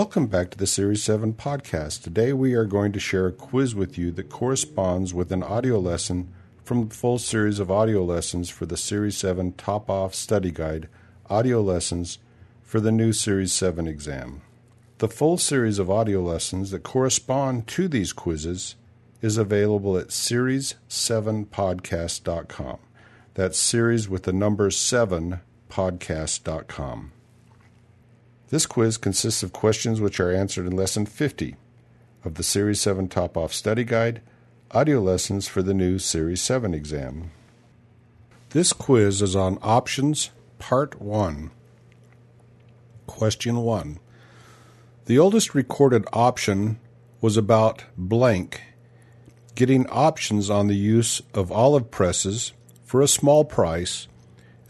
Welcome back to the Series 7 podcast. Today we are going to share a quiz with you that corresponds with an audio lesson from the full series of audio lessons for the Series 7 Top Off Study Guide audio lessons for the new Series 7 exam. The full series of audio lessons that correspond to these quizzes is available at series7podcast.com. That's series with the number 7 podcast.com. This quiz consists of questions which are answered in Lesson 50 of the Series 7 Top Off Study Guide, audio lessons for the new Series 7 exam. This quiz is on Options, Part 1. Question 1. The oldest recorded option was about blank, getting options on the use of olive presses for a small price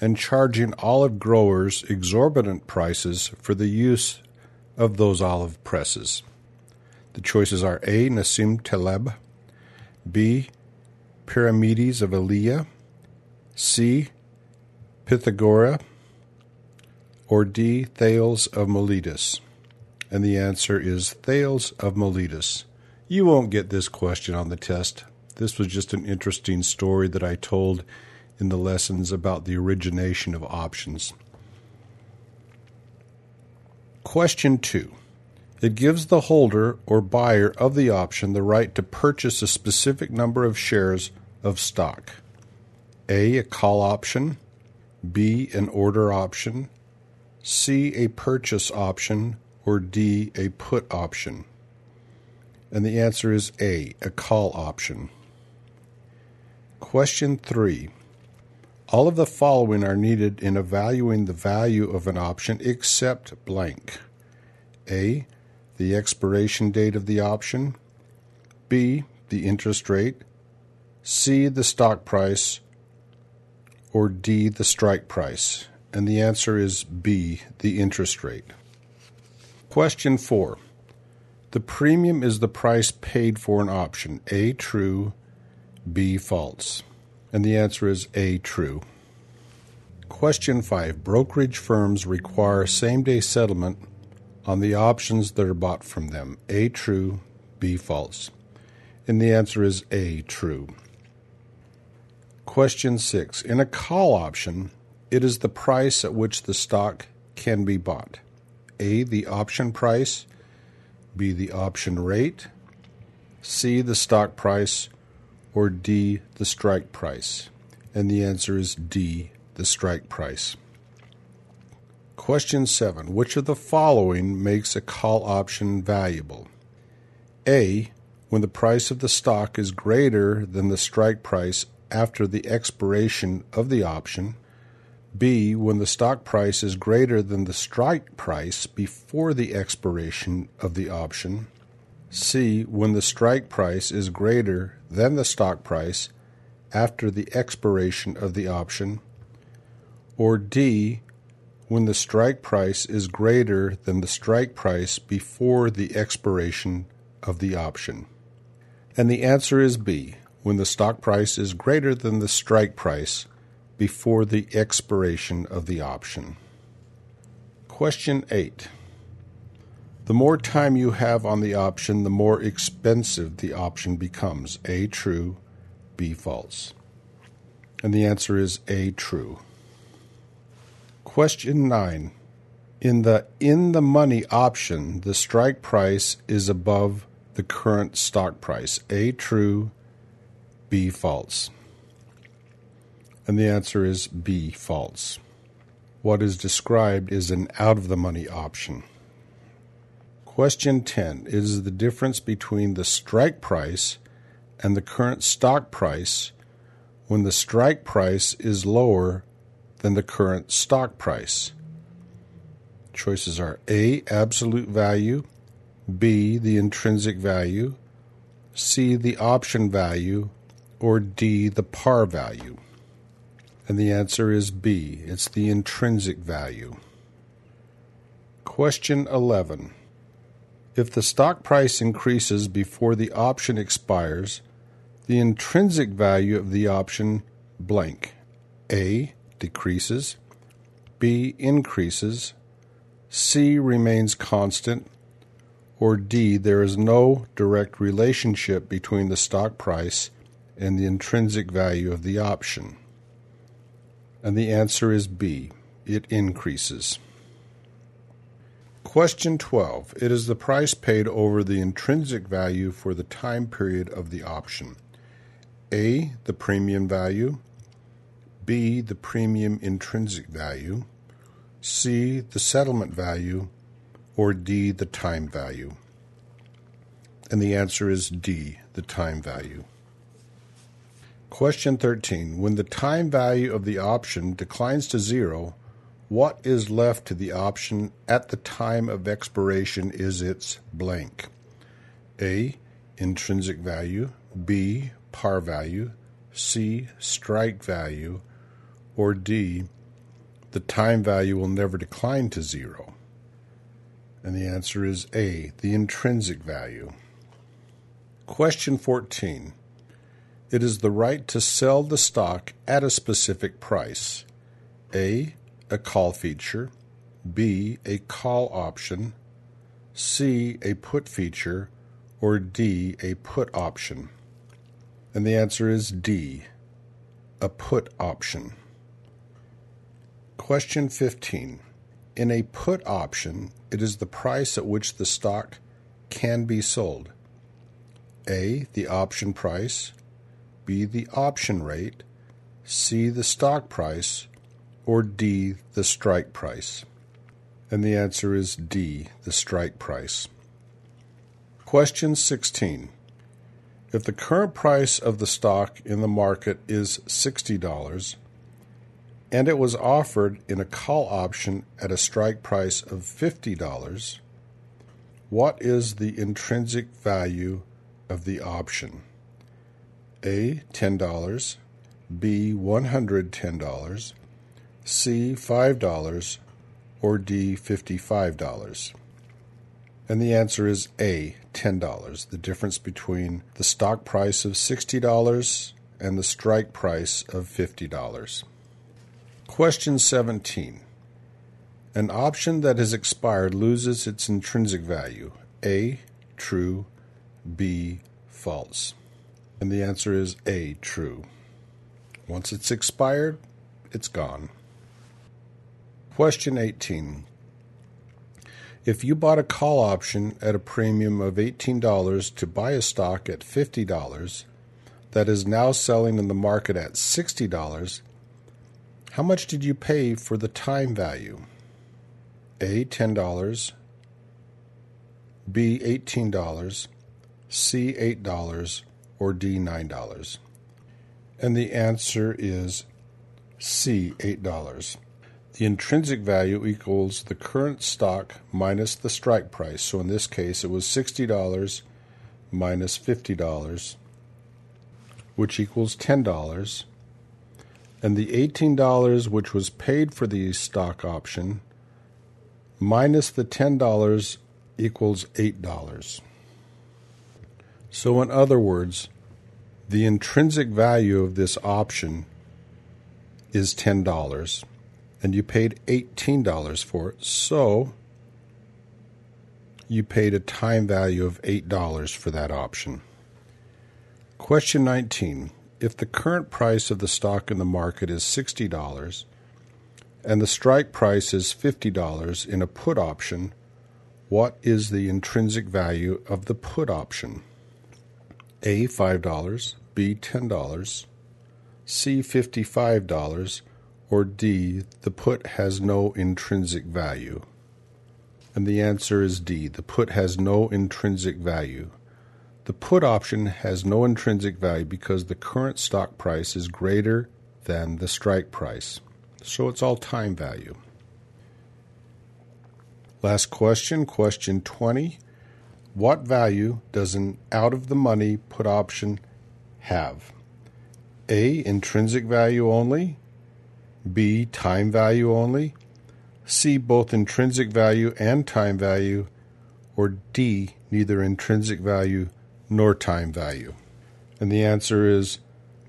and charging olive growers exorbitant prices for the use of those olive presses. The choices are A. Nassim Taleb, B. Parmenides of Elea, C. Pythagora, or D. Thales of Miletus. And the answer is Thales of Miletus. You won't get this question on the test. This was just an interesting story that I told in the lessons about the origination of options. Question 2. It gives the holder or buyer of the option the right to purchase a specific number of shares of stock. A. A call option. B. An order option. C. A purchase option. Or D. A put option. And the answer is A. A call option. Question 3. All of the following are needed in evaluating the value of an option except blank. A. The expiration date of the option. B. The interest rate. C. The stock price. Or D. The strike price. And the answer is B. The interest rate. Question 4. The premium is the price paid for an option. A. True. B. False. And the answer is A, true. Question 5. Brokerage firms require same day settlement on the options that are bought from them. A, true. B, false. And the answer is A, true. Question 6. In a call option, it is the price at which the stock can be bought. A, the option price. B, the option rate. C, the stock price or D, the strike price? And the answer is D, the strike price. Question 7. Which of the following makes a call option valuable? A. When the price of the stock is greater than the strike price after the expiration of the option. B. When the stock price is greater than the strike price before the expiration of the option. C. When the strike price is greater than the stock price after the expiration of the option. Or D. When the strike price is greater than the strike price before the expiration of the option. And the answer is B. When the stock price is greater than the strike price before the expiration of the option. Question 8. The more time you have on the option, the more expensive the option becomes. A true, B false. And the answer is A true. Question 9. In the in the money option, the strike price is above the current stock price. A true, B false. And the answer is B false. What is described is an out of the money option. Question 10 is the difference between the strike price and the current stock price when the strike price is lower than the current stock price. Choices are A, absolute value, B, the intrinsic value, C, the option value, or D, the par value. And the answer is B, it's the intrinsic value. Question 11. If the stock price increases before the option expires, the intrinsic value of the option blank A decreases, B increases, C remains constant, Or D, there is no direct relationship between the stock price and the intrinsic value of the option? And the answer is B, it increases. Question 12. It is the price paid over the intrinsic value for the time period of the option. A, the premium value. B, the premium intrinsic value. C, the settlement value. Or D, the time value. And the answer is D, the time value. Question 13. When the time value of the option declines to zero, what is left to the option at the time of expiration is its blank. A. Intrinsic value. B. Par value. C. Strike value. Or D. The time value will never decline to zero. And the answer is A. The intrinsic value. Question 14. It is the right to sell the stock at a specific price. A a call feature, B, a call option, C, a put feature, or D, a put option? And the answer is D, a put option. Question 15. In a put option, it is the price at which the stock can be sold. A, the option price, B, the option rate, C, the stock price, or D, the strike price? And the answer is D, the strike price. Question 16. If the current price of the stock in the market is $60 and it was offered in a call option at a strike price of $50, what is the intrinsic value of the option? A. $10, B. $110, C, $5, or D, $55? And the answer is A, $10, the difference between the stock price of $60 and the strike price of $50. Question 17. An option that has expired loses its intrinsic value. A, true, B, false. And the answer is A, true. Once it's expired, it's gone. Question 18. If you bought a call option at a premium of $18 to buy a stock at $50 that is now selling in the market at $60, how much did you pay for the time value? A. $10, B. $18, C. $8, or D. $9? And the answer is C. $8 the intrinsic value equals the current stock minus the strike price. So in this case, it was $60 minus $50, which equals $10. And the $18 which was paid for the stock option minus the $10 equals $8. So, in other words, the intrinsic value of this option is $10 and you paid $18 for it. So you paid a time value of $8 for that option. Question 19. If the current price of the stock in the market is $60 and the strike price is $50 in a put option, what is the intrinsic value of the put option? A. $5, B. $10, C. $55, or D, the put has no intrinsic value? And the answer is D, the put has no intrinsic value. The put option has no intrinsic value because the current stock price is greater than the strike price. So it's all time value. Last question, question 20. What value does an out of the money put option have? A. Intrinsic value only. B. Time value only. C. Both intrinsic value and time value. Or D. Neither intrinsic value nor time value. And the answer is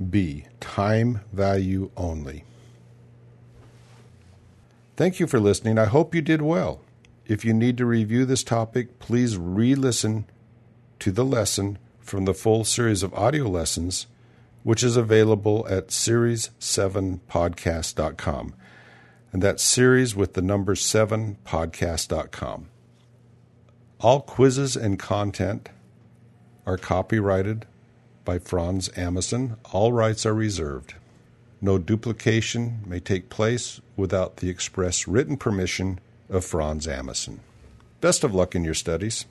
B. Time value only. Thank you for listening. I hope you did well. If you need to review this topic, please re listen to the lesson from the full series of audio lessons, which is available at series7podcast.com. And that's series with the number 7 podcast.com. All quizzes and content are copyrighted by Franz Amason. All rights are reserved. No duplication may take place without the express written permission of Franz Amason. Best of luck in your studies.